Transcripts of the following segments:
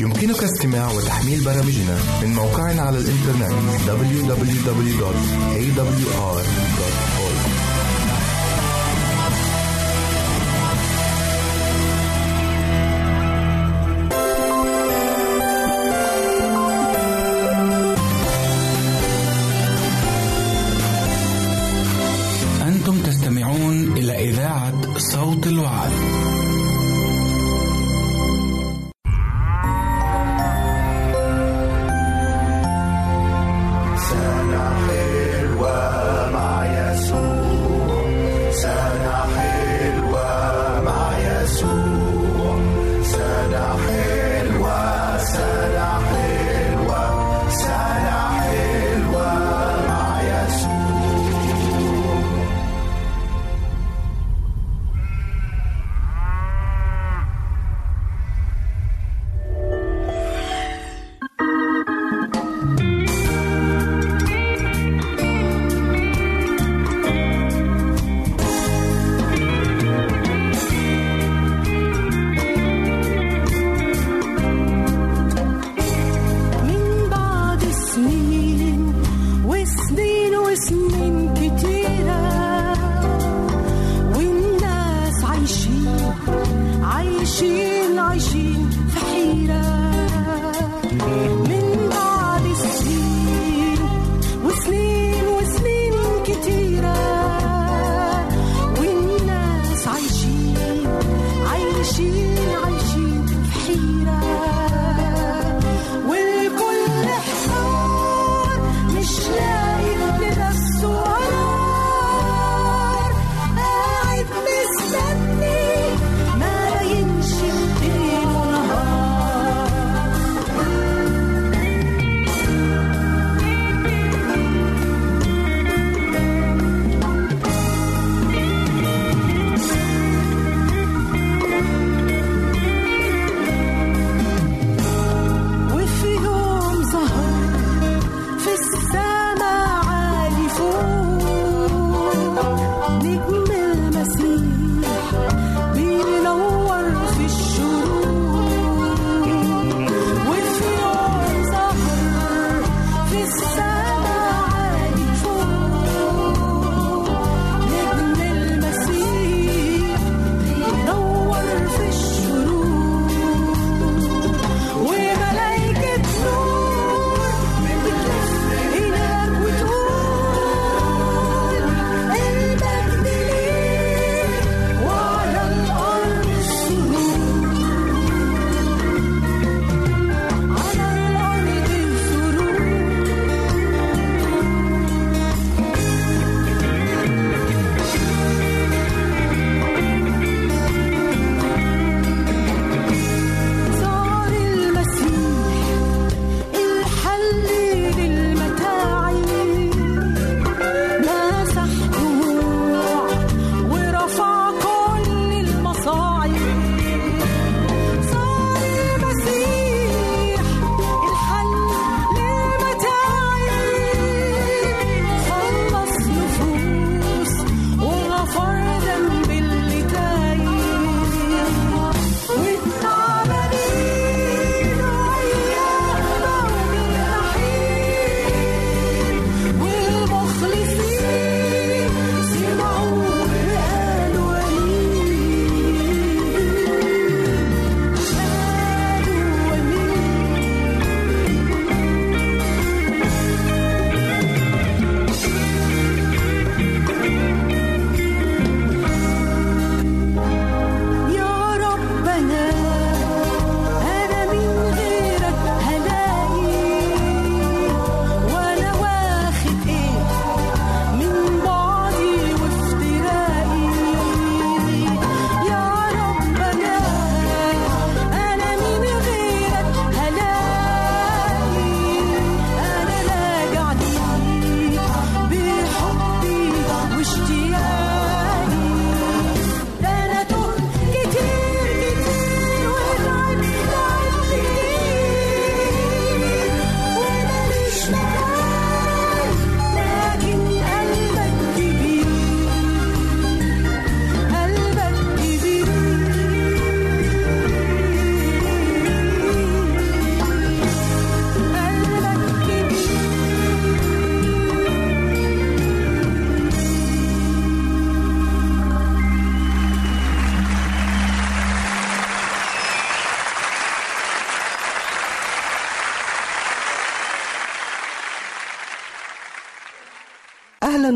يمكنك استماع وتحميل برامجنا من موقعنا على الإنترنت www.awr.org أنتم تستمعون إلى إذاعة صوت الوعد.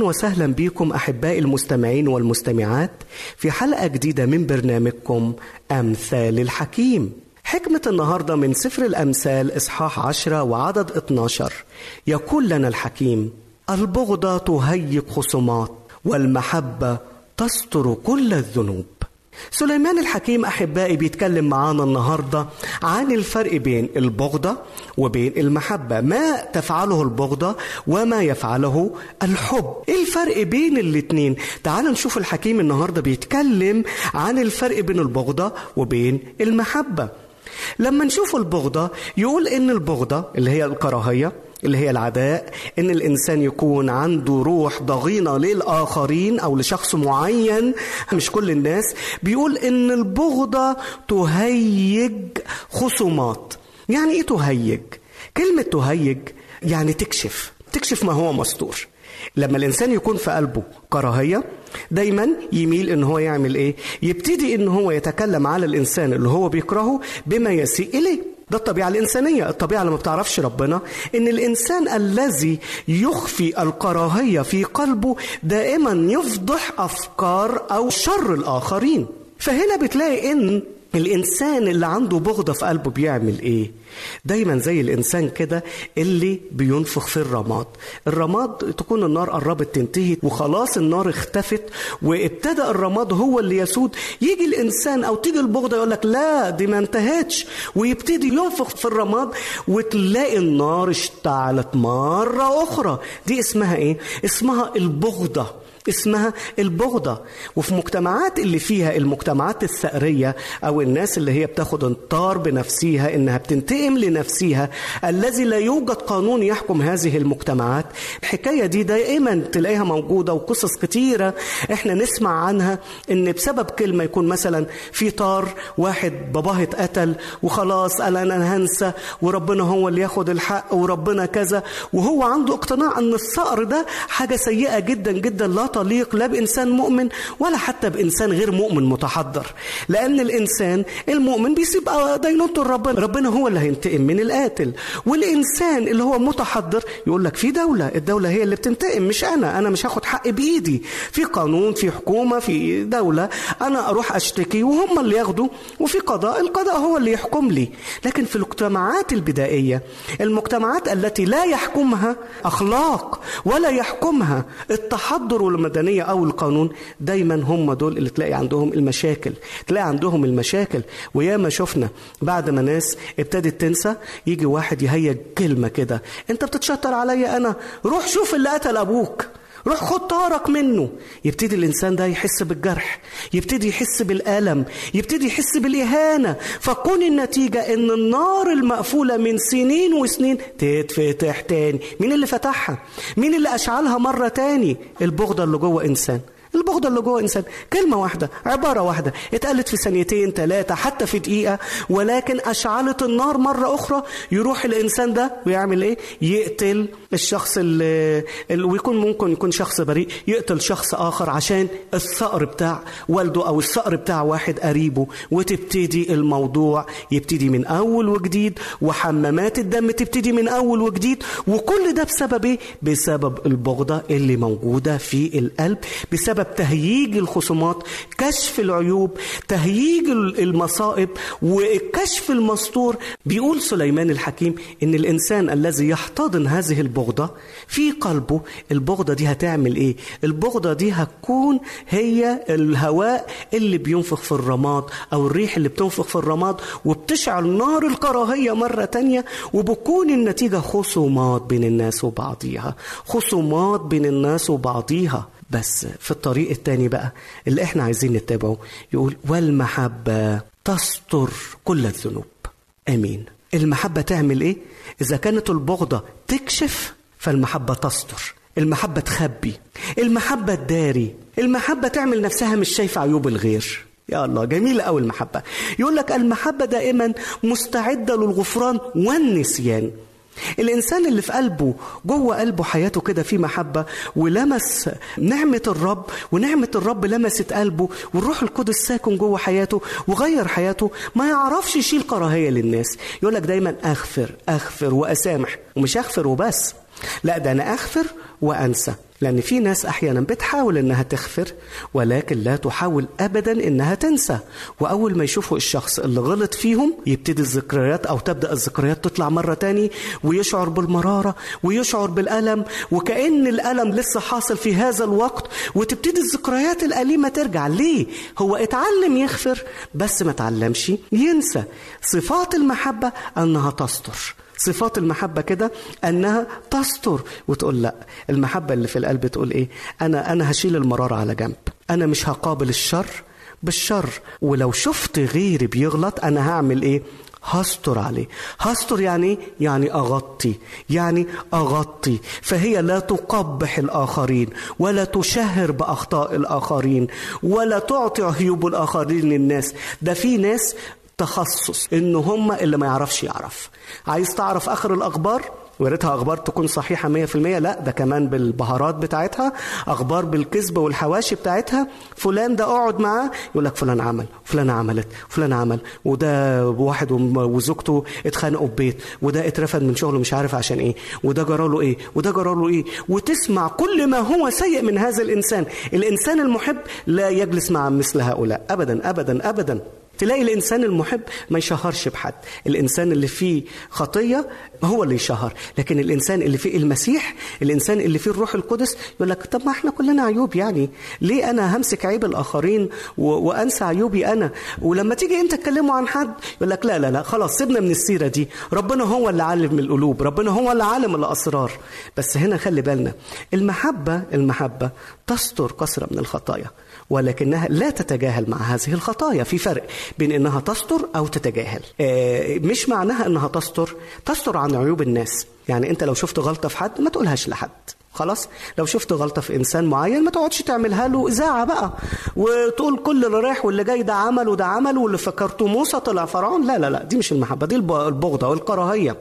أهلا وسهلا بكم أحبائي المستمعين والمستمعات في حلقة جديدة من برنامجكم أمثال الحكيم. حكمة النهاردة من سفر الأمثال إصحاح عشرة وعدد 12 يقول لنا الحكيم البغضة تهيج خصومات والمحبة تستر كل الذنوب. سليمان الحكيم أحبائي بيتكلم معانا النهاردة عن الفرق بين البغضة وبين المحبة. ما تفعله البغضة وما يفعله الحب. إيه الفرق بين الاتنين؟ تعال نشوف الحكيم النهاردة بيتكلم عن الفرق بين البغضة وبين المحبة. لما نشوف البغضة يقول إن البغضة اللي هي الكراهية اللي هي العداء إن الإنسان يكون عنده روح ضغينة للآخرين أو لشخص معين مش كل الناس بيقول إن البغضة تهيج خصومات. يعني إيه تهيج؟ كلمة تهيج يعني تكشف تكشف ما هو مستور. لما الإنسان يكون في قلبه كراهية دايما يميل إن هو يعمل إيه؟ يبتدي إن هو يتكلم على الإنسان اللي هو بيكرهه بما يسيء إليه. ده الطبيعة الإنسانية. الطبيعة اللي ما بتعرفش ربنا إن الإنسان الذي يخفي الكراهية في قلبه دائما يفضح أفكار أو شر الآخرين. فهنا بتلاقي إن الإنسان اللي عنده بغضة في قلبه بيعمل إيه؟ دايما زي الإنسان كده اللي بينفخ في الرماد. الرماد تكون النار قربت تنتهي وخلاص النار اختفت وابتدأ الرماد هو اللي يسود. يجي الإنسان أو تيجي البغضة يقول لك لا دي ما انتهتش. ويبتدي ينفخ في الرماد وتلاقي النار اشتعلت مرة أخرى. دي اسمها إيه؟ اسمها البغضة. اسمها البغضة. وفي مجتمعات اللي فيها المجتمعات الثأرية أو الناس اللي هي بتاخد انطار بنفسها إنها بتنتقم لنفسها الذي لا يوجد قانون يحكم هذه المجتمعات. الحكاية دي دائما تلاقيها موجودة وقصص كتيرة إحنا نسمع عنها إن بسبب كلمة يكون مثلا في طار واحد باباه اتقتل وخلاص قال أنا هنسى وربنا هو اللي ياخد الحق وربنا كذا. وهو عنده اقتناع أن الثأر ده حاجة سيئة جدا جدا لا تليق لا بإنسان مؤمن ولا حتى بإنسان غير مؤمن متحضر. لأن الإنسان المؤمن بيسيب دينونته لربنا. ربنا هو اللي هينتقم من القاتل. والإنسان اللي هو متحضر يقول لك في دولة الدولة هي اللي بتنتقم مش أنا. أنا مش هاخد حقي بإيدي. في قانون في حكومة في دولة. أنا أروح أشتكي وهم اللي ياخدوا وفي قضاء القضاء هو اللي يحكم لي. لكن في المجتمعات البدائية المجتمعات التي لا يحكمها أخلاق ولا يحكمها التحضر المدنية أو القانون دايما هم دول اللي تلاقي عندهم المشاكل. تلاقي عندهم المشاكل. وياما شفنا بعد ما ناس ابتدت تنسى يجي واحد يهيج كلمة كده. أنت بتتشطر عليا أنا. روح شوف اللي قتل أبوك. روح خد طارك منه. يبتدي الإنسان ده يحس بالجرح يبتدي يحس بالألم يبتدي يحس بالإهانة. فكون النتيجة إن النار المقفولة من سنين وسنين تتفتح تاني. مين اللي فتحها؟ مين اللي أشعلها مرة تاني؟ البغضة اللي جوه إنسان. البغضة اللي جوه إنسان. كلمة واحدة عبارة واحدة. اتقالت في ثانيتين ثلاثة حتى في دقيقة. ولكن أشعلت النار مرة أخرى. يروح الإنسان ده ويعمل إيه؟ يقتل الشخص اللي, ويكون ممكن يكون شخص بريء. يقتل شخص آخر عشان الثأر بتاع والده أو الثأر بتاع واحد قريبه. وتبتدي الموضوع يبتدي من أول وجديد. وحمامات الدم تبتدي من أول وجديد. وكل ده بسبب إيه؟ بسبب البغضة اللي موجودة في القلب. بسبب تهييج الخصومات كشف العيوب تهييج المصائب وكشف المستور. بيقول سليمان الحكيم إن الإنسان الذي يحتضن هذه البغضة في قلبه البغضة دي هتعمل إيه؟ البغضة دي هتكون هي الهواء اللي بينفخ في الرماد أو الريح اللي بتنفخ في الرماد وبتشعل نار الكراهية مرة تانية وبكون النتيجة خصومات بين الناس وبعضيها خصومات بين الناس وبعضيها. بس في الطريق التاني بقى اللي إحنا عايزين نتبعه يقول والمحبة تستر كل الذنوب. آمين. المحبة تعمل إيه؟ إذا كانت البغضة تكشف فالمحبة تستر المحبة تخبي المحبة تداري المحبة تعمل نفسها مش شايفة عيوب الغير. يا الله جميلة أوي المحبة. يقول لك المحبة دائما مستعدة للغفران والنسيان. الإنسان اللي في قلبه جوه قلبه حياته كده في محبة ولمس نعمة الرب ونعمة الرب لمست قلبه والروح القدس ساكن جوه حياته وغير حياته ما يعرفش يشيل كراهية للناس. يقول لك دايما أغفر أغفر وأسامح ومش أغفر وبس لا ده أنا أغفر وأنسى. لأن في ناس أحيانا بتحاول إنها تغفر ولكن لا تحاول أبدا إنها تنسى. وأول ما يشوفوا الشخص اللي غلط فيهم يبتدي الذكريات أو تبدأ الذكريات تطلع مرة تاني ويشعر بالمرارة ويشعر بالألم وكأن الألم لسه حاصل في هذا الوقت وتبتدي الذكريات الأليمة ترجع. ليه؟ هو اتعلم يغفر بس ما تعلمش ينسى. صفات المحبة أنها تستر. صفات المحبة كده أنها تستر وتقول لأ. المحبة اللي في القلب تقول إيه؟ أنا أنا هشيل المرارة على جنب. أنا مش هقابل الشر بالشر. ولو شفت غيري بيغلط أنا هعمل إيه؟ هستر عليه. هستر يعني؟ يعني أغطي يعني أغطي. فهي لا تقبح الآخرين ولا تشهر بأخطاء الآخرين ولا تعطي عيوب الآخرين للناس. ده في ناس تخصص إن هم اللي ما يعرفش يعرف. عايز تعرف آخر الأخبار؟ وريتها أخبار تكون صحيحة 100% لا ده كمان بالبهارات بتاعتها أخبار بالكذب والحواشي بتاعتها. فلان ده أقعد معاه يقول لك فلان عمل فلان عملت فلان عمل. وده واحد وزوجته اتخانقوا في بيت وده اترفد من شغله مش عارف عشان إيه وده جرى له إيه وده جرى له إيه. وتسمع كل ما هو سيء من هذا الإنسان. الإنسان المحب لا يجلس مع مثل هؤلاء. ابدا ابدا ابدا. تلاقي الإنسان المحب ما يشهرش بحد. الإنسان اللي فيه خطية هو اللي يشهر. لكن الإنسان اللي فيه المسيح الإنسان اللي فيه الروح القدس يقول لك طب ما إحنا كلنا عيوب يعني. ليه أنا همسك عيب الآخرين. وأنسى عيوبي أنا؟ ولما تيجي أنت تكلمه عن حد يقول لك لا لا لا خلاص سيبنا من السيرة دي. ربنا هو اللي عالم القلوب. ربنا هو اللي عالم الأسرار. بس هنا خلي بالنا المحبة المحبة تستر كثره من الخطايا. ولكنها لا تتجاهل مع هذه الخطايا. في فرق بين إنها تستر أو تتجاهل. آه، مش معناها إنها تستر. تستر عن عيوب الناس. يعني أنت لو شفت غلطة في حد ما تقولهاش لحد. خلاص؟ لو شفت غلطة في إنسان معين ما تقعدش تعملها له إذاعة بقى. وتقول كل اللي رايح واللي جاي ده عمل وده عمل واللي فكرته موسى طلع فرعون. لا لا لا دي مش المحبة. دي البغضة والكراهية.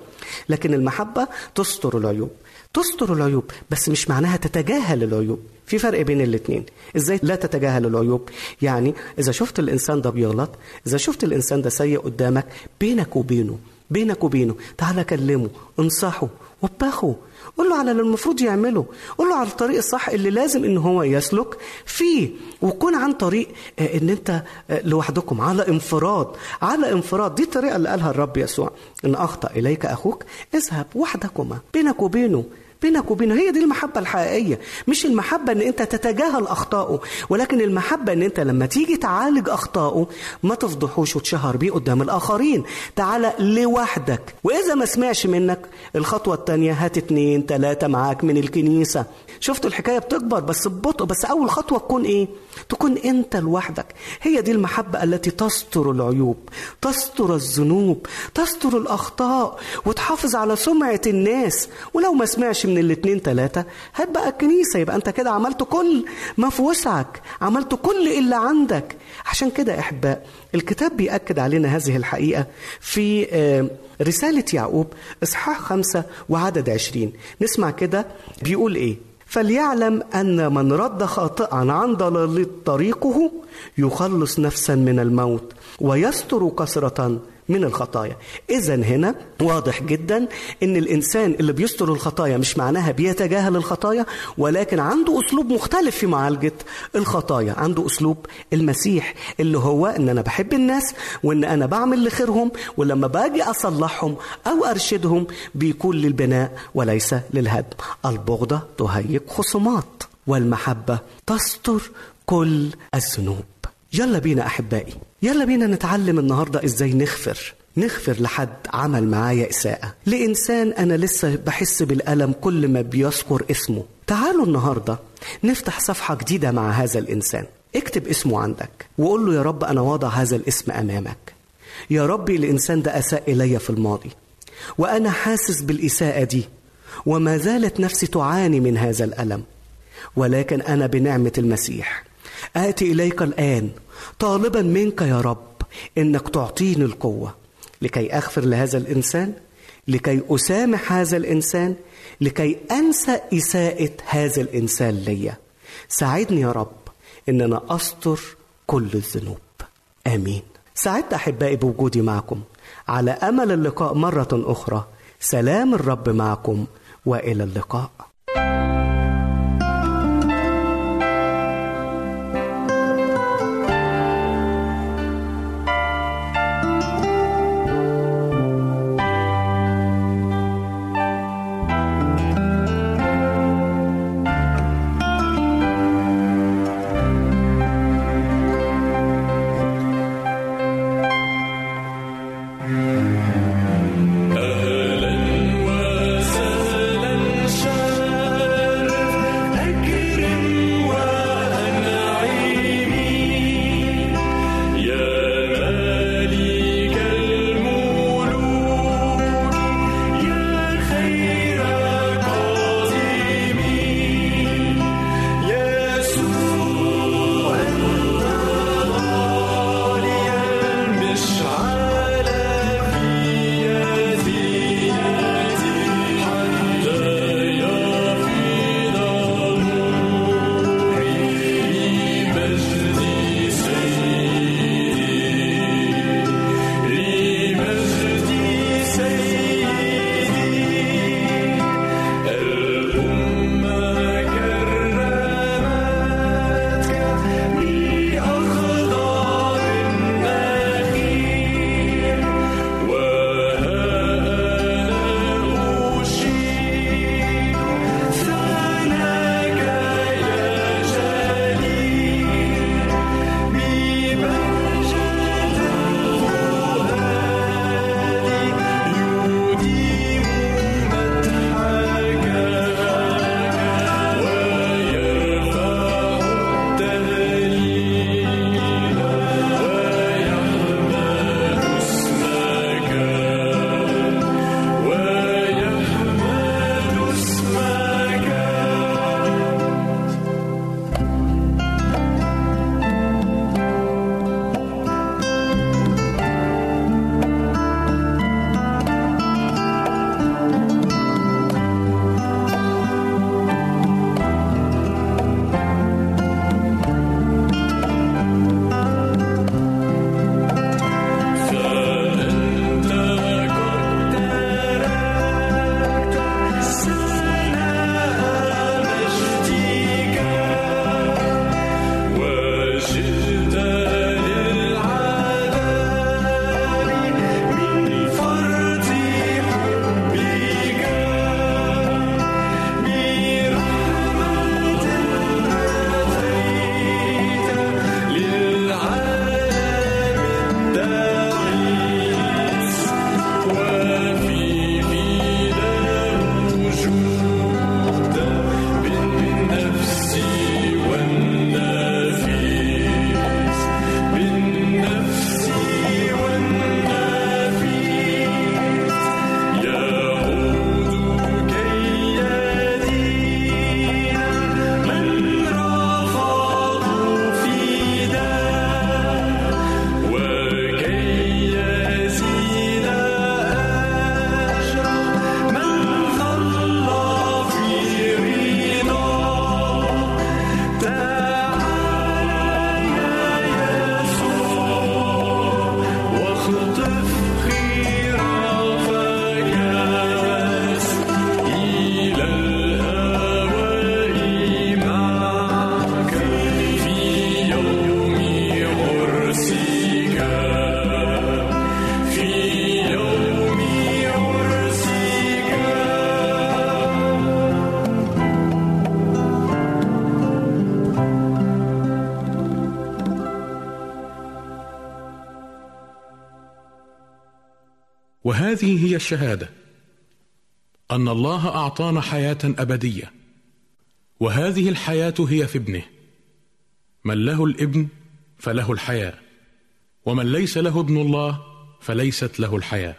لكن المحبة تستر العيوب. تستر العيوب بس مش معناها تتجاهل العيوب. في فرق بين الاثنين إزاي لا تتجاهل العيوب؟ يعني إذا شفت الإنسان ده بيغلط إذا شفت الإنسان ده سيء قدامك بينك وبينه بينك وبينه تعالى كلمه انصحه وبخه. قول له على اللي المفروض يعمله. قول له على الطريق الصح اللي لازم إن هو يسلك فيه. وكون عن طريق آه، إن أنت آه، لوحدكم على انفراد. على انفراد. دي الطريقة اللي قالها الرب يسوع. إن أخطأ إليك أخوك اذهب وحدكما بينك وبينه. بينك وبينه. هي دي المحبة الحقيقية. مش المحبة إن أنت تتجاهل أخطائه ولكن المحبة إن أنت لما تيجي تعالج أخطائه ما تفضحوش وتشهر بيه قدام الآخرين. تعالى لوحدك. وإذا ما سمعش منك الخطوة التانية هات اتنين تلاتة معاك من الكنيسة. شفتوا الحكاية بتكبر بس ببطء بس أول خطوة تكون إيه؟ تكون أنت لوحدك. هي دي المحبة التي تستر العيوب تستر الذنوب تستر الأخطاء وتحافظ على سمعة الناس. ولو ما سمعش من الاتنين تلاتة هات بقى الكنيسة يبقى أنت كده عملت كل ما في وسعك عملت كل اللي عندك. عشان كده أحباء الكتاب بيأكد علينا هذه الحقيقة في آه، رسالة يعقوب إصحاح خمسة وعدد عشرين. نسمع كده بيقول إيه؟ فليعلم أن من رد خاطئا عن ضلال طريقه يخلص نفسا من الموت ويستر كثرة من الخطايا. إذا هنا واضح جدا أن الإنسان اللي بيستر الخطايا مش معناها بيتجاهل الخطايا ولكن عنده أسلوب مختلف في معالجة الخطايا. عنده أسلوب المسيح اللي هو أن أنا بحب الناس وأن أنا بعمل لخيرهم ولما باجي أصلحهم أو أرشدهم بيكون للبناء وليس للهدم. البغضة تهيج خصومات والمحبة تستر كل الذنوب. يلا بينا أحبائي. يلا بينا نتعلم النهاردة إزاي نغفر نغفر لحد عمل معايا إساءة. لإنسان أنا لسه بحس بالألم كل ما بيذكر اسمه. تعالوا النهاردة نفتح صفحة جديدة مع هذا الإنسان. اكتب اسمه عندك وقول له يا رب أنا واضع هذا الاسم أمامك. يا ربي الإنسان ده أساء إلي في الماضي. وأنا حاسس بالإساءة دي. وما زالت نفسي تعاني من هذا الألم. ولكن أنا بنعمة المسيح. آتي إليك الآن طالبا منك يا رب إنك تعطيني القوة لكي أغفر لهذا الإنسان لكي أسامح هذا الإنسان لكي أنسى إساءة هذا الإنسان ليا. ساعدني يا رب إن أنا أستر كل الذنوب. آمين. سعدت أحبائي بوجودي معكم. على أمل اللقاء مرة أخرى. سلام الرب معكم وإلى اللقاء. هذه هي الشهادة. أن الله أعطانا حياة أبدية. وهذه الحياة هي في ابنه. من له الابن فله الحياة. ومن ليس له ابن الله فليست له الحياة.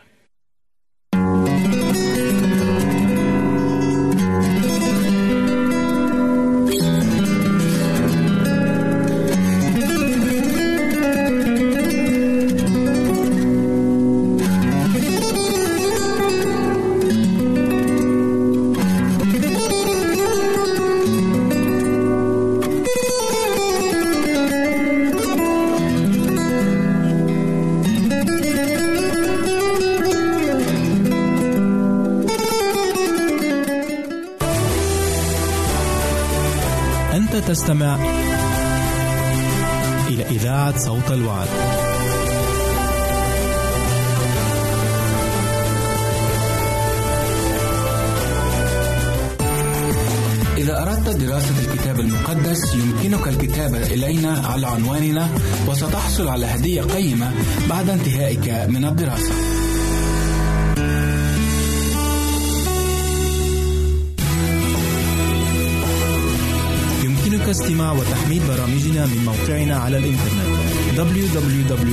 تحصل على هدية قيمة بعد انتهائك من الدراسة. يمكنك استماع وتحميل برامجنا من موقعنا على الإنترنت www.awr.org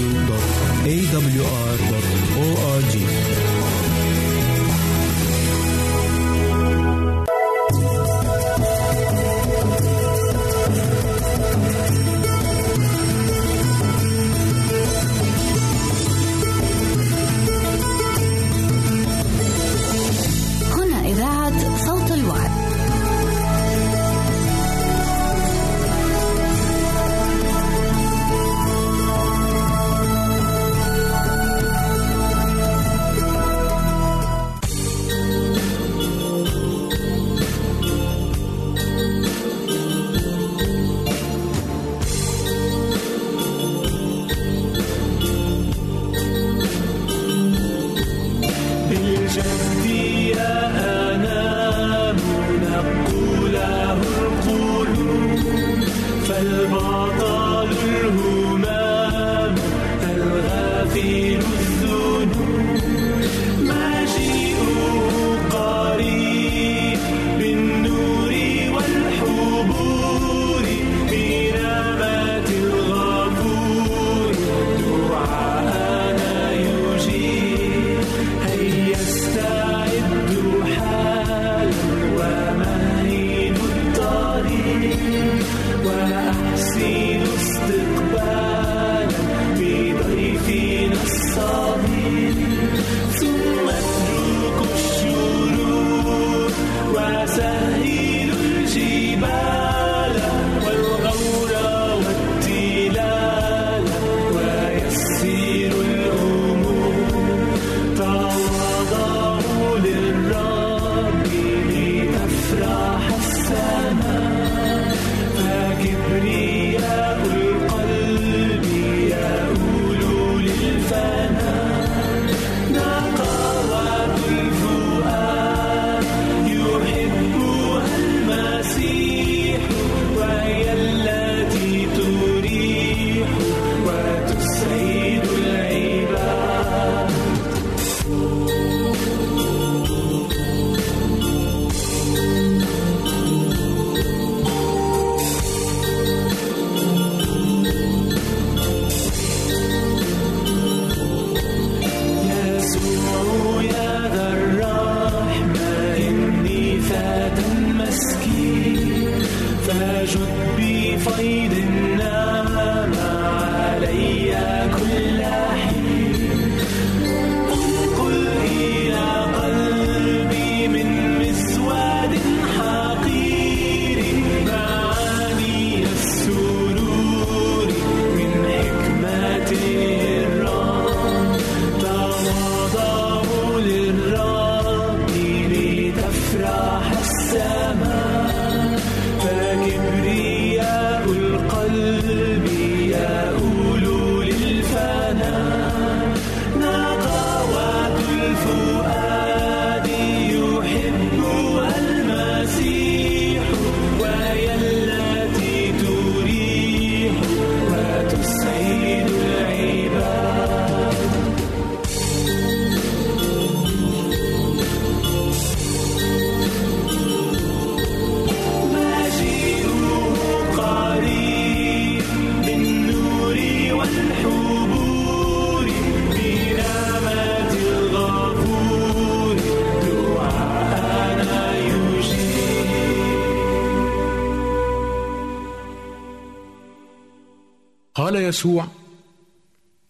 يسوع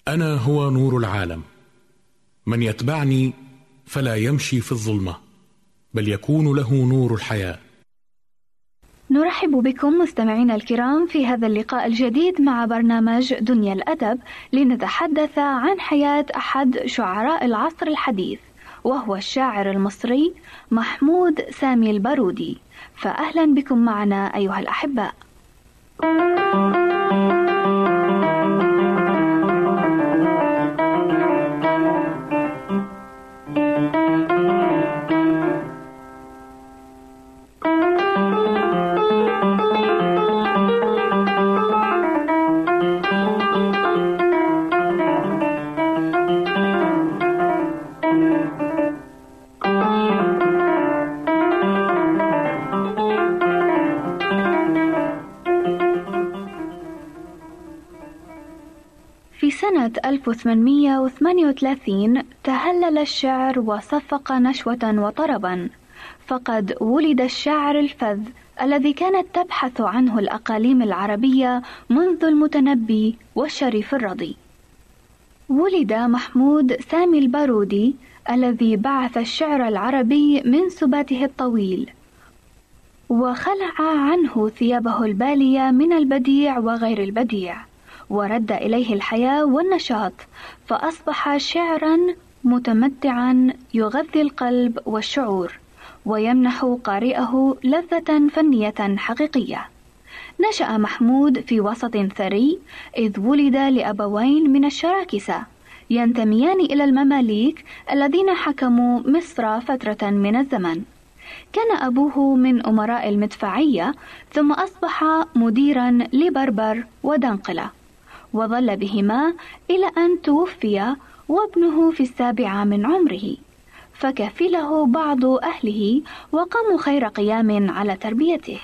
أنا هو نور العالم. من يتبعني فلا يمشي في الظلمة بل يكون له نور الحياة. نرحب بكم مستمعينا الكرام في هذا اللقاء الجديد مع برنامج دنيا الأدب لنتحدث عن حياة أحد شعراء العصر الحديث وهو الشاعر المصري محمود سامي البارودي. فاهلا بكم معنا أيها الأحباء. 1838 تهلل الشعر وصفق نشوة وطربا. فقد ولد الشاعر الفذ الذي كانت تبحث عنه الأقاليم العربية منذ المتنبي والشريف الرضي. ولد محمود سامي البارودي الذي بعث الشعر العربي من سباته الطويل. وخلع عنه ثيابه البالية من البديع وغير البديع. ورد إليه الحياة والنشاط فأصبح شعرا متمتعا يغذي القلب والشعور ويمنح قارئه لذة فنية حقيقية. نشأ محمود في وسط ثري إذ ولد لأبوين من الشراكسة ينتميان إلى المماليك الذين حكموا مصر فترة من الزمن. كان أبوه من أمراء المدفعية ثم أصبح مديرا لبربر ودنقلة. وظل بهما إلى أن توفي وابنه في السابعة من عمره. فكفله بعض أهله وقاموا خير قيام على تربيته.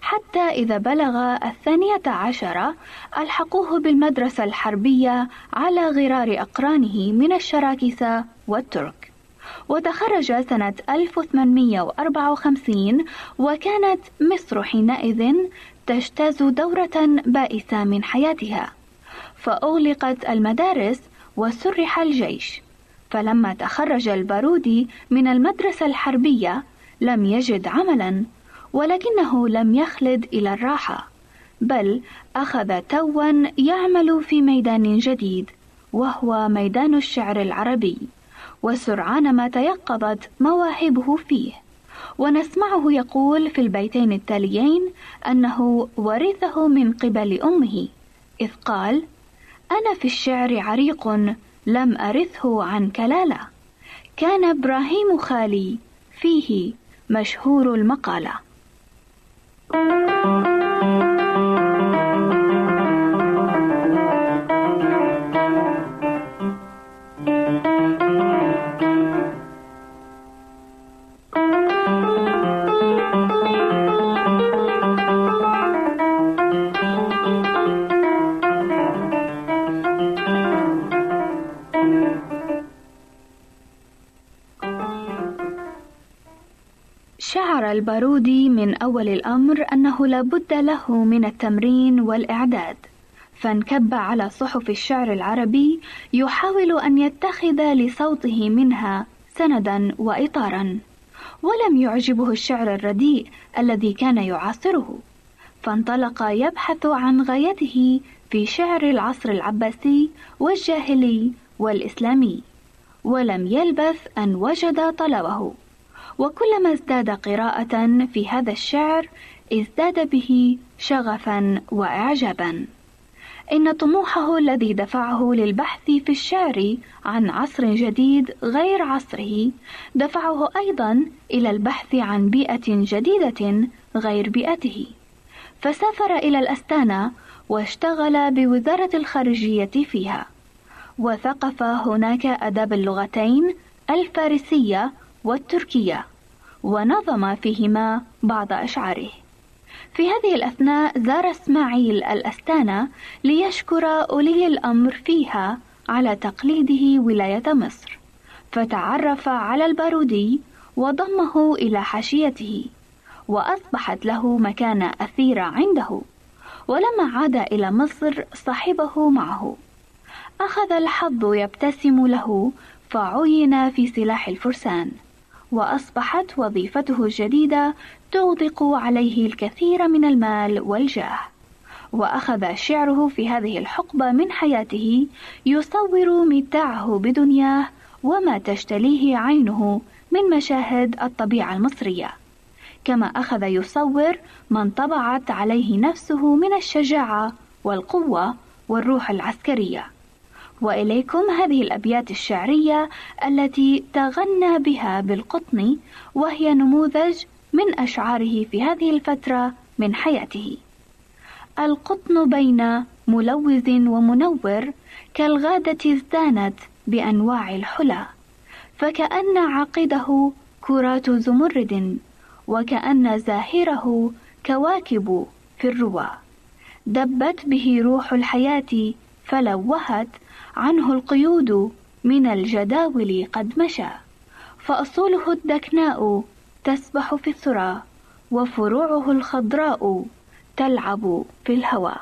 حتى إذا بلغ الثانية عشرة ألحقوه بالمدرسة الحربية على غرار أقرانه من الشراكسة والترك. وتخرج سنة 1854 وكانت مصر حينئذ تجتاز دورة بائسة من حياتها. فأغلقت المدارس وسرح الجيش. فلما تخرج البارودي من المدرسة الحربية لم يجد عملا ولكنه لم يخلد إلى الراحة. بل أخذ توا يعمل في ميدان جديد وهو ميدان الشعر العربي. وسرعان ما تيقظت مواهبه فيه. ونسمعه يقول في البيتين التاليين أنه ورثه من قبل أمه إذ قال أنا في الشعر عريق لم أرثه عن كلالة. كان إبراهيم خالي فيه مشهور المقالة. أول الأمر أنه لابد له من التمرين والإعداد. فانكب على صحف الشعر العربي يحاول أن يتخذ لصوته منها سندا وإطارا ولم يعجبه الشعر الرديء الذي كان يعاصره. فانطلق يبحث عن غايته في شعر العصر العباسي والجاهلي والإسلامي ولم يلبث أن وجد طلبه. وكلما ازداد قراءة في هذا الشعر ازداد به شغفا وإعجابا. إن طموحه الذي دفعه للبحث في الشعر عن عصر جديد غير عصره دفعه أيضا إلى البحث عن بيئة جديدة غير بيئته. فسافر إلى الأستانة واشتغل بوزارة الخارجية فيها. وثقف هناك أداب اللغتين الفارسية والتركية ونظم فيهما بعض أشعاره. في هذه الأثناء زار إسماعيل الأستانة ليشكر أولي الأمر فيها على تقليده ولاية مصر فتعرف على البارودي وضمه إلى حاشيته وأصبحت له مكانة أثيرة عنده ولما عاد إلى مصر صاحبه معه. أخذ الحظ يبتسم له فعين في سلاح الفرسان. وأصبحت وظيفته الجديدة تغدق عليه الكثير من المال والجاه. وأخذ شعره في هذه الحقبة من حياته يصور متاعه بدنياه وما تجتليه عينه من مشاهد الطبيعة المصرية. كما أخذ يصور ما انطبعت عليه نفسه من الشجاعة والقوة والروح العسكرية. وإليكم هذه الأبيات الشعرية التي تغنى بها بالقطن وهي نموذج من أشعاره في هذه الفترة من حياته. القطن بين ملوذ ومنور كالغادة ازدانت بأنواع الحلى، فكأن عقده كرات زمرد، وكأن زاهره كواكب في الروى. دبت به روح الحياة فلوهت عنه القيود من الجداول قد مشى فأصوله الدكناء تسبح في الثرى وفروعه الخضراء تلعب في الهوى.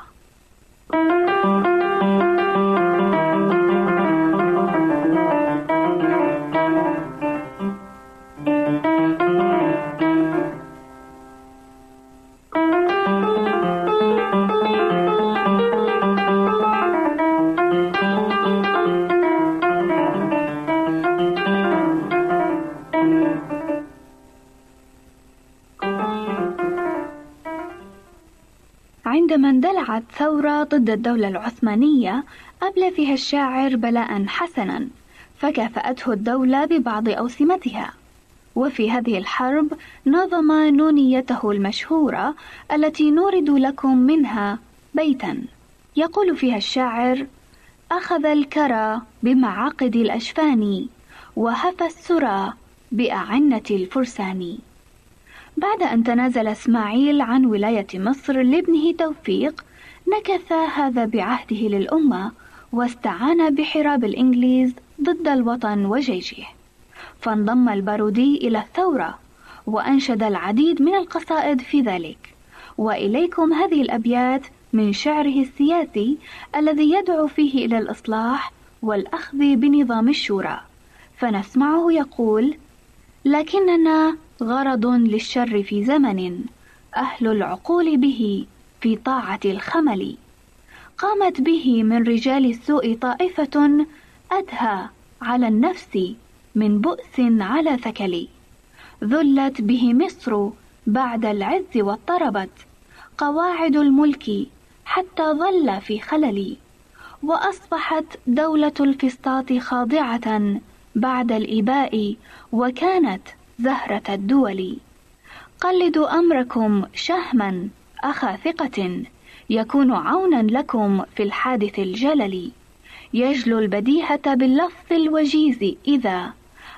عندما اندلعت ثورة ضد الدولة العثمانية أبلى فيها الشاعر بلاء حسنا فكافأته الدولة ببعض أوسمتها. وفي هذه الحرب نظم نونيته المشهورة التي نورد لكم منها بيتا. يقول فيها الشاعر أخذ الكرى بمعاقد الأشفان وهفى السرى بأعنة الفرسان. بعد أن تنازل إسماعيل عن ولاية مصر لابنه توفيق نكث هذا بعهده للأمة واستعان بحراب الإنجليز ضد الوطن وجيشه. فانضم البارودي إلى الثورة وأنشد العديد من القصائد في ذلك. وإليكم هذه الأبيات من شعره السياسي الذي يدعو فيه إلى الإصلاح والأخذ بنظام الشورى. فنسمعه يقول لكننا غرض للشر في زمن أهل العقول به في طاعة الخمل. قامت به من رجال السوء طائفة أدهى على النفس من بؤس على ثكل. ذلت به مصر بعد العز واضطربت. قواعد الملك حتى ظل في خلل. وأصبحت دولة الفسطاط خاضعة بعد الإباء وكانت زهرة الدول. قلدوا أمركم شهما أخا ثقة. يكون عونا لكم في الحادث الجلل. يجلو البديهة باللفظ الوجيز إذا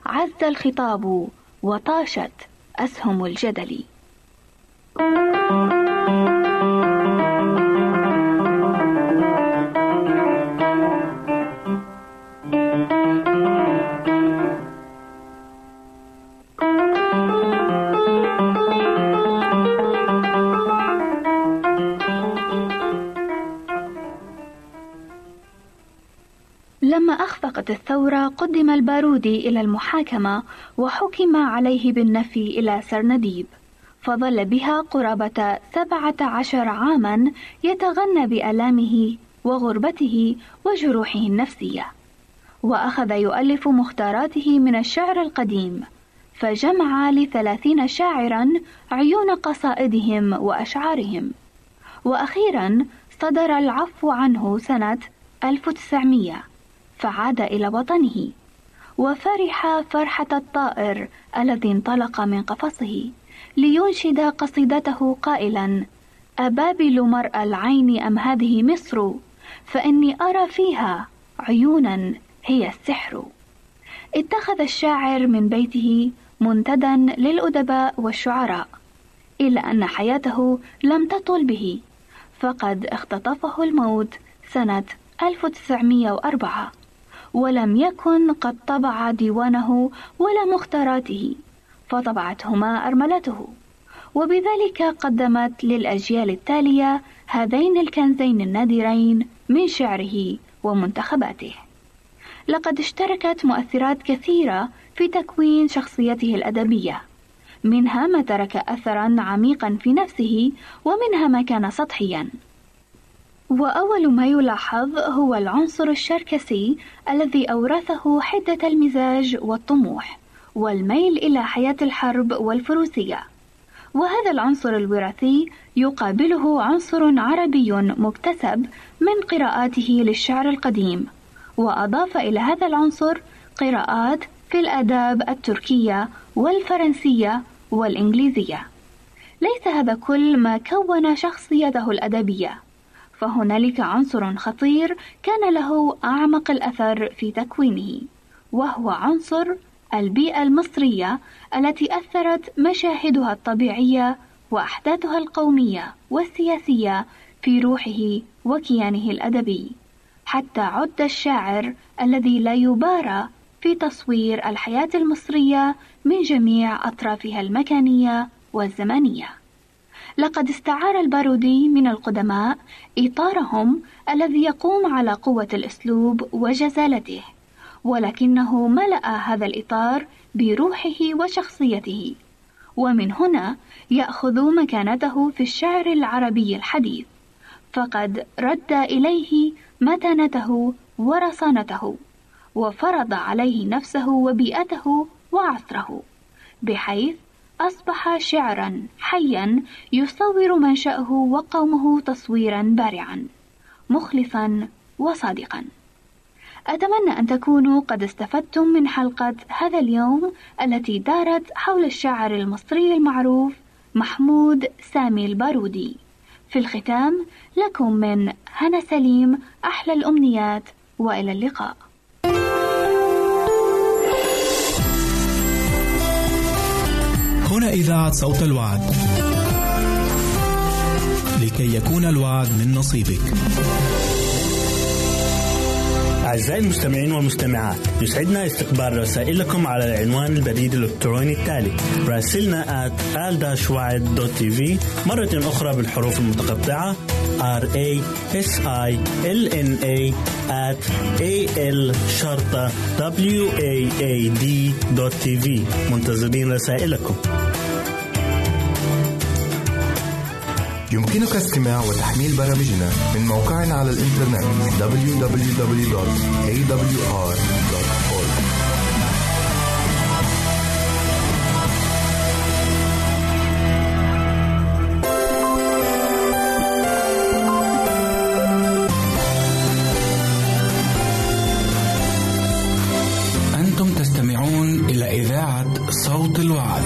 عز الخطاب وطاشت أسهم الجدل. لما أخفقت الثورة قدم البارودي إلى المحاكمة وحكم عليه بالنفي إلى سرنديب فظل بها قرابة سبعة عشر عاما يتغنى بألامه وغربته وجروحه النفسية. وأخذ يؤلف مختاراته من الشعر القديم فجمع لثلاثين شاعرا عيون قصائدهم وأشعارهم. وأخيرا صدر العفو عنه سنة 1900 فعاد إلى وطنه وفرح فرحة الطائر الذي انطلق من قفصه لينشد قصيدته قائلا أبابل مرأى العين أم هذه مصر؟ فإني أرى فيها عيونا هي السحر. اتخذ الشاعر من بيته منتدى للأدباء والشعراء إلا أن حياته لم تطل به فقد اختطفه الموت سنة 1904 ولم يكن قد طبع ديوانه ولا مختاراته فطبعتهما أرملته. وبذلك قدمت للأجيال التالية هذين الكنزين النادرين من شعره ومنتخباته. لقد اشتركت مؤثرات كثيرة في تكوين شخصيته الأدبية. منها ما ترك أثرا عميقا في نفسه ومنها ما كان سطحيا. وأول ما يلاحظ هو العنصر الشركسي الذي أورثه حدة المزاج والطموح والميل إلى حياة الحرب والفروسية. وهذا العنصر الوراثي يقابله عنصر عربي مكتسب من قراءاته للشعر القديم. وأضاف إلى هذا العنصر قراءات في الآداب التركية والفرنسية والإنجليزية. ليس هذا كل ما كون شخصيته الأدبية. فهنالك عنصر خطير كان له أعمق الأثر في تكوينه وهو عنصر البيئة المصرية التي أثرت مشاهدها الطبيعية وأحداثها القومية والسياسية في روحه وكيانه الأدبي حتى عد الشاعر الذي لا يبارى في تصوير الحياة المصرية من جميع أطرافها المكانية والزمانية. لقد استعار البارودي من القدماء إطارهم الذي يقوم على قوة الأسلوب وجزالته، ولكنه ملأ هذا الإطار بروحه وشخصيته، ومن هنا يأخذ مكانته في الشعر العربي الحديث، فقد رد إليه متانته ورصانته، وفرض عليه نفسه وبيئته وعصره، بحيث أصبح شعرا حيا يصور منشأه وقومه تصويرا بارعا مخلصا وصادقا. أتمنى أن تكونوا قد استفدتم من حلقة هذا اليوم التي دارت حول الشاعر المصري المعروف محمود سامي البارودي. في الختام لكم من هنا سليم أحلى الأمنيات وإلى اللقاء. إذاعة صوت الوعد. لكي يكون الوعد من نصيبك. أعزائي المستمعين والمستمعات يسعدنا استقبال رسائلكم على العنوان البريد الإلكتروني التالي راسلنا at مرة أخرى بالحروف المتقطعة R A S I L N A at A L شرطة W A A D منتظرين رسائلكم يمكنك استماع وتحميل برامجنا من موقعنا على الإنترنت www.awr.org أنتم تستمعون إلى إذاعة صوت الوعد.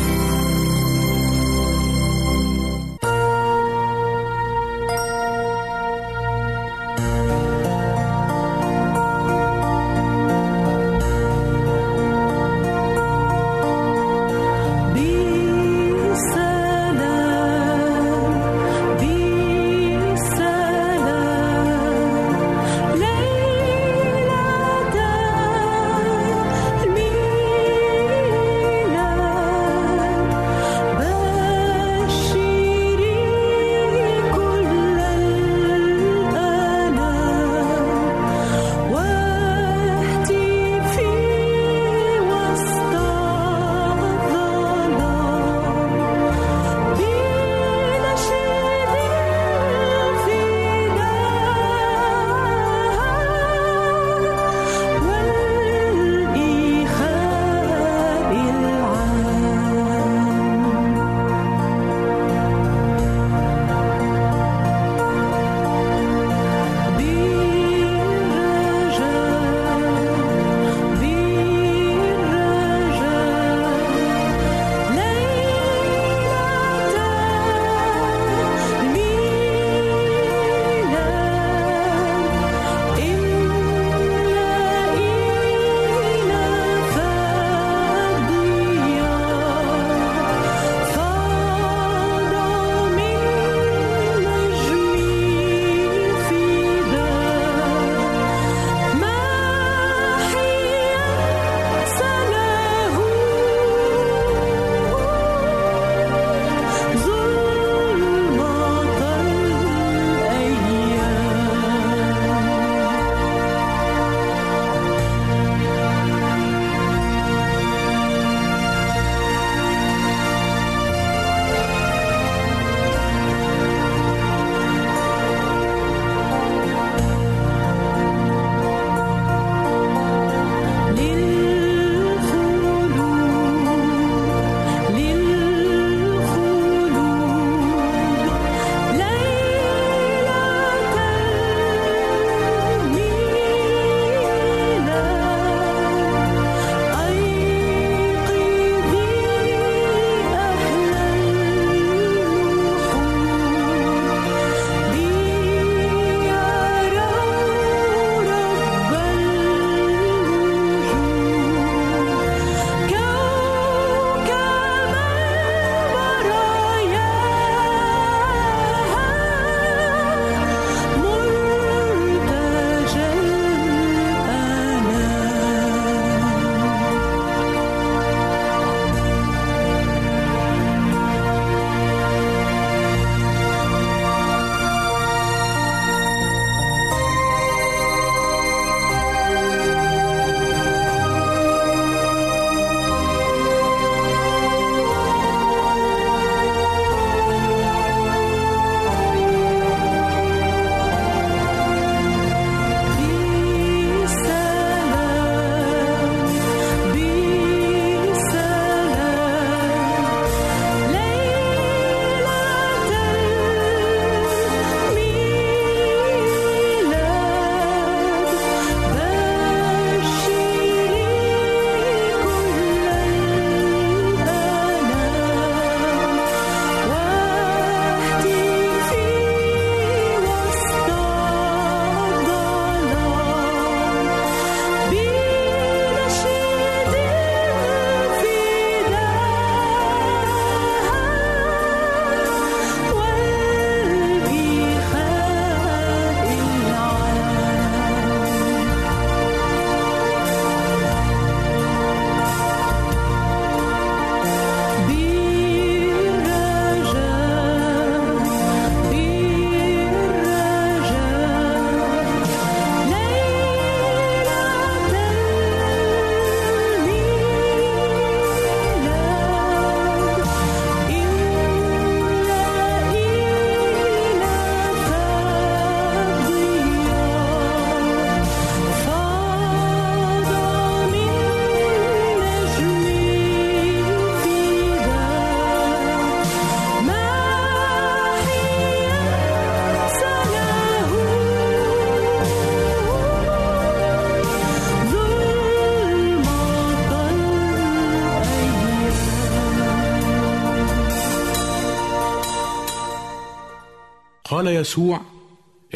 قال يسوع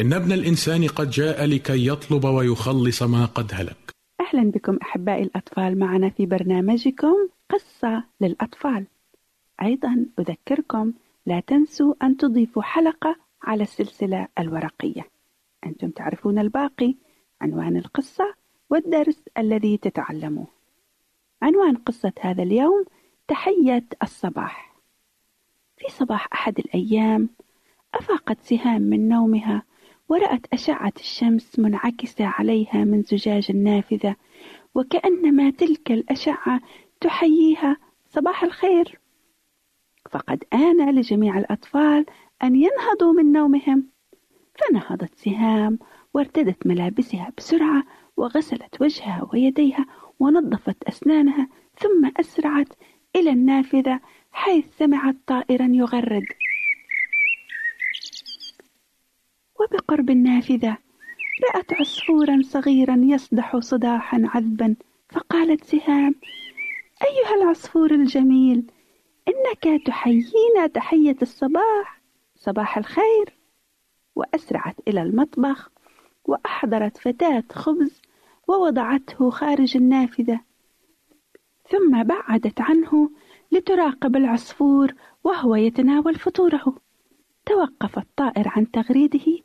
إن ابن الإنسان قد جاء لكي يطلب ويخلص ما قد هلك. أهلا بكم أحبائي الأطفال معنا في برنامجكم قصة للأطفال. أيضا أذكركم لا تنسوا أن تضيفوا حلقة على السلسلة الورقية. أنتم تعرفون الباقي عنوان القصة والدرس الذي تتعلموه. عنوان قصة هذا اليوم تحية الصباح. في صباح أحد الأيام أفاقت سهام من نومها ورأت أشعة الشمس منعكسة عليها من زجاج النافذة وكأنما تلك الأشعة تحييها صباح الخير. فقد آن لجميع الأطفال أن ينهضوا من نومهم. فنهضت سهام وارتدت ملابسها بسرعة وغسلت وجهها ويديها ونظفت أسنانها ثم أسرعت إلى النافذة حيث سمعت طائرا يغرد وبقرب النافذة رأت عصفورا صغيرا يصدح صداحا عذبا فقالت سهام أيها العصفور الجميل إنك تحيينا تحية الصباح صباح الخير. وأسرعت إلى المطبخ وأحضرت فتاة خبز ووضعته خارج النافذة. ثم بعدت عنه لتراقب العصفور وهو يتناول فطوره. توقف الطائر عن تغريده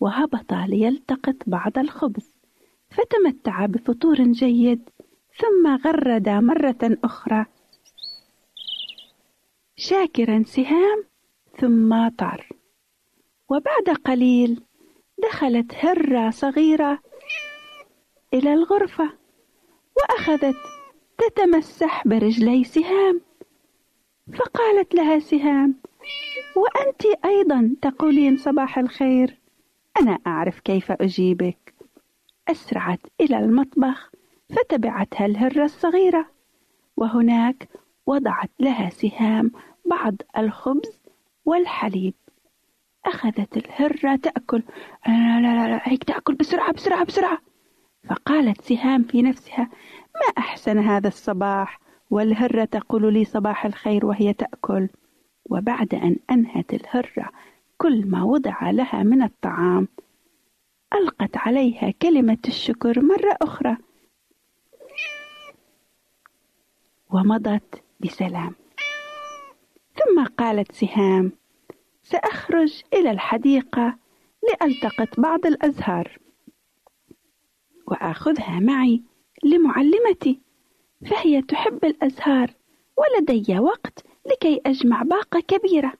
وهبط ليلتقط بعض الخبز فتمتع بفطور جيد ثم غرد مرة أخرى. شاكرا سهام ثم طار. وبعد قليل دخلت هرة صغيرة إلى الغرفة وأخذت تتمسح برجلي سهام. فقالت لها سهام وأنت أيضا تقولين صباح الخير؟ أنا أعرف كيف أجيبك. أسرعت إلى المطبخ فتبعتها الهرة الصغيرة. وهناك وضعت لها سهام بعض الخبز والحليب. أخذت الهرة تأكل. لا لا لا, لا هيك تأكل بسرعة بسرعة بسرعة. فقالت سهام في نفسها ما أحسن هذا الصباح؟ والهرة تقول لي صباح الخير وهي تأكل. وبعد أن أنهت الهرة كل ما وضع لها من الطعام. ألقت عليها كلمة الشكر مرة أخرى. ومضت بسلام. ثم قالت سهام سأخرج إلى الحديقة لألتقط بعض الأزهار. وآخذها معي لمعلمتي فهي تحب الأزهار ولدي وقت لكي أجمع باقة كبيرة.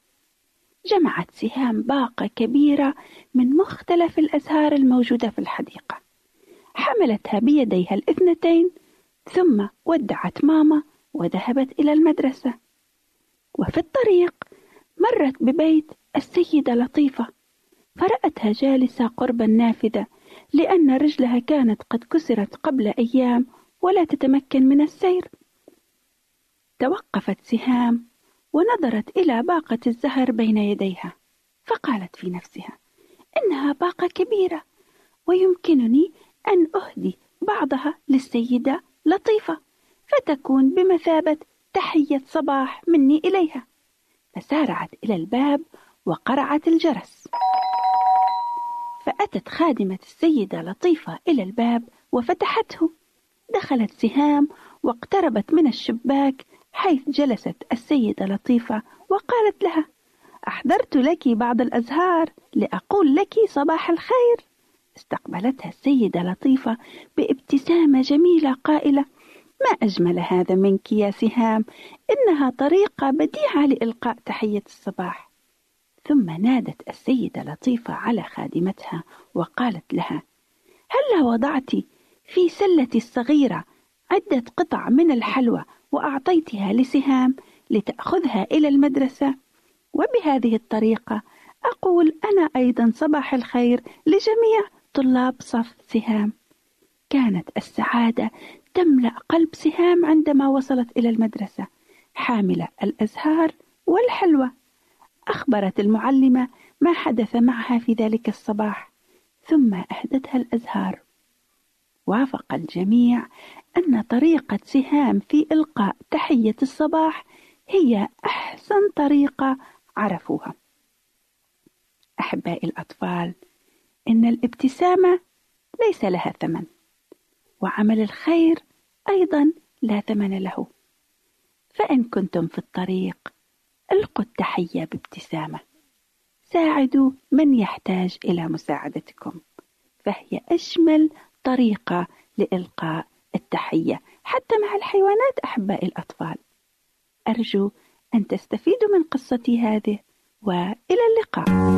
جمعت سهام باقة كبيرة من مختلف الأزهار الموجودة في الحديقة. حملتها بيديها الاثنتين ثم ودعت ماما وذهبت إلى المدرسة. وفي الطريق مرت ببيت السيدة لطيفة. فرأتها جالسة قرب النافذة لأن رجلها كانت قد كسرت قبل أيام ولا تتمكن من السير. توقفت سهام ونظرت إلى باقة الزهر بين يديها فقالت في نفسها إنها باقة كبيرة ويمكنني أن أهدي بعضها للسيدة لطيفة فتكون بمثابة تحية صباح مني إليها. فسارعت إلى الباب وقرعت الجرس. فأتت خادمة السيدة لطيفة إلى الباب وفتحته. دخلت سهام واقتربت من الشباك حيث جلست السيدة لطيفة وقالت لها أحضرت لك بعض الأزهار لأقول لك صباح الخير. استقبلتها السيدة لطيفة بابتسامة جميلة قائلة ما أجمل هذا منك يا سهام إنها طريقة بديعة لإلقاء تحية الصباح. ثم نادت السيدة لطيفة على خادمتها وقالت لها هلا وضعت في سلتي الصغيرة عدة قطع من الحلوى وأعطيتها لسهام لتأخذها إلى المدرسة. وبهذه الطريقة أقول أنا أيضا صباح الخير لجميع طلاب صف سهام. كانت السعادة تملأ قلب سهام عندما وصلت إلى المدرسة حاملة الأزهار والحلوى. أخبرت المعلمة ما حدث معها في ذلك الصباح ثم أهدتها الأزهار. وافق الجميع أن طريقة سهام في إلقاء تحية الصباح هي أحسن طريقة عرفوها. أحبائي الأطفال إن الابتسامة ليس لها ثمن وعمل الخير أيضا لا ثمن له. فإن كنتم في الطريق ألقوا التحية بابتسامة. ساعدوا من يحتاج إلى مساعدتكم فهي أجمل طريقة لإلقاء التحية. حتى مع الحيوانات أحبائي الأطفال. أرجو أن تستفيدوا من قصتي هذه وإلى اللقاء.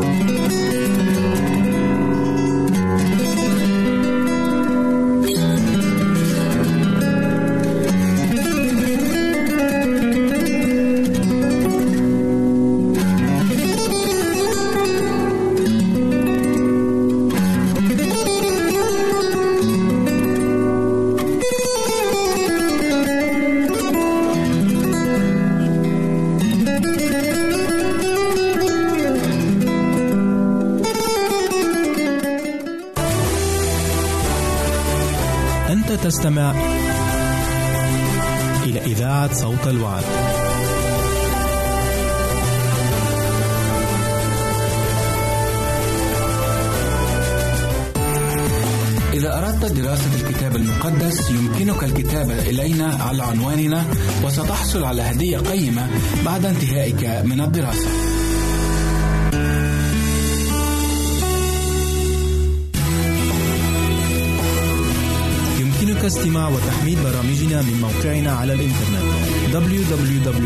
وستحصل على هدية قيمة بعد انتهائك من الدراسة. يمكنك استماع وتحميل برامجنا من موقعنا على الإنترنت www.awr.org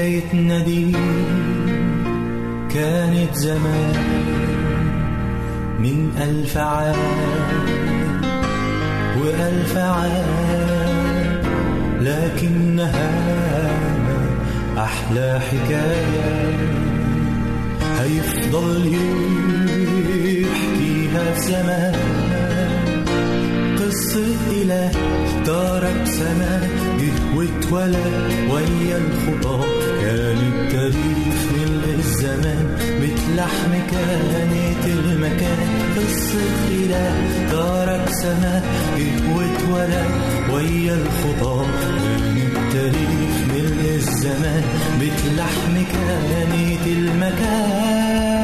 حكايتنا دي كانت المكان قصة إله ترك سما جه واتولد ويا الخطى كان التاريخ ملء الزمان بتلحم كانت المكان.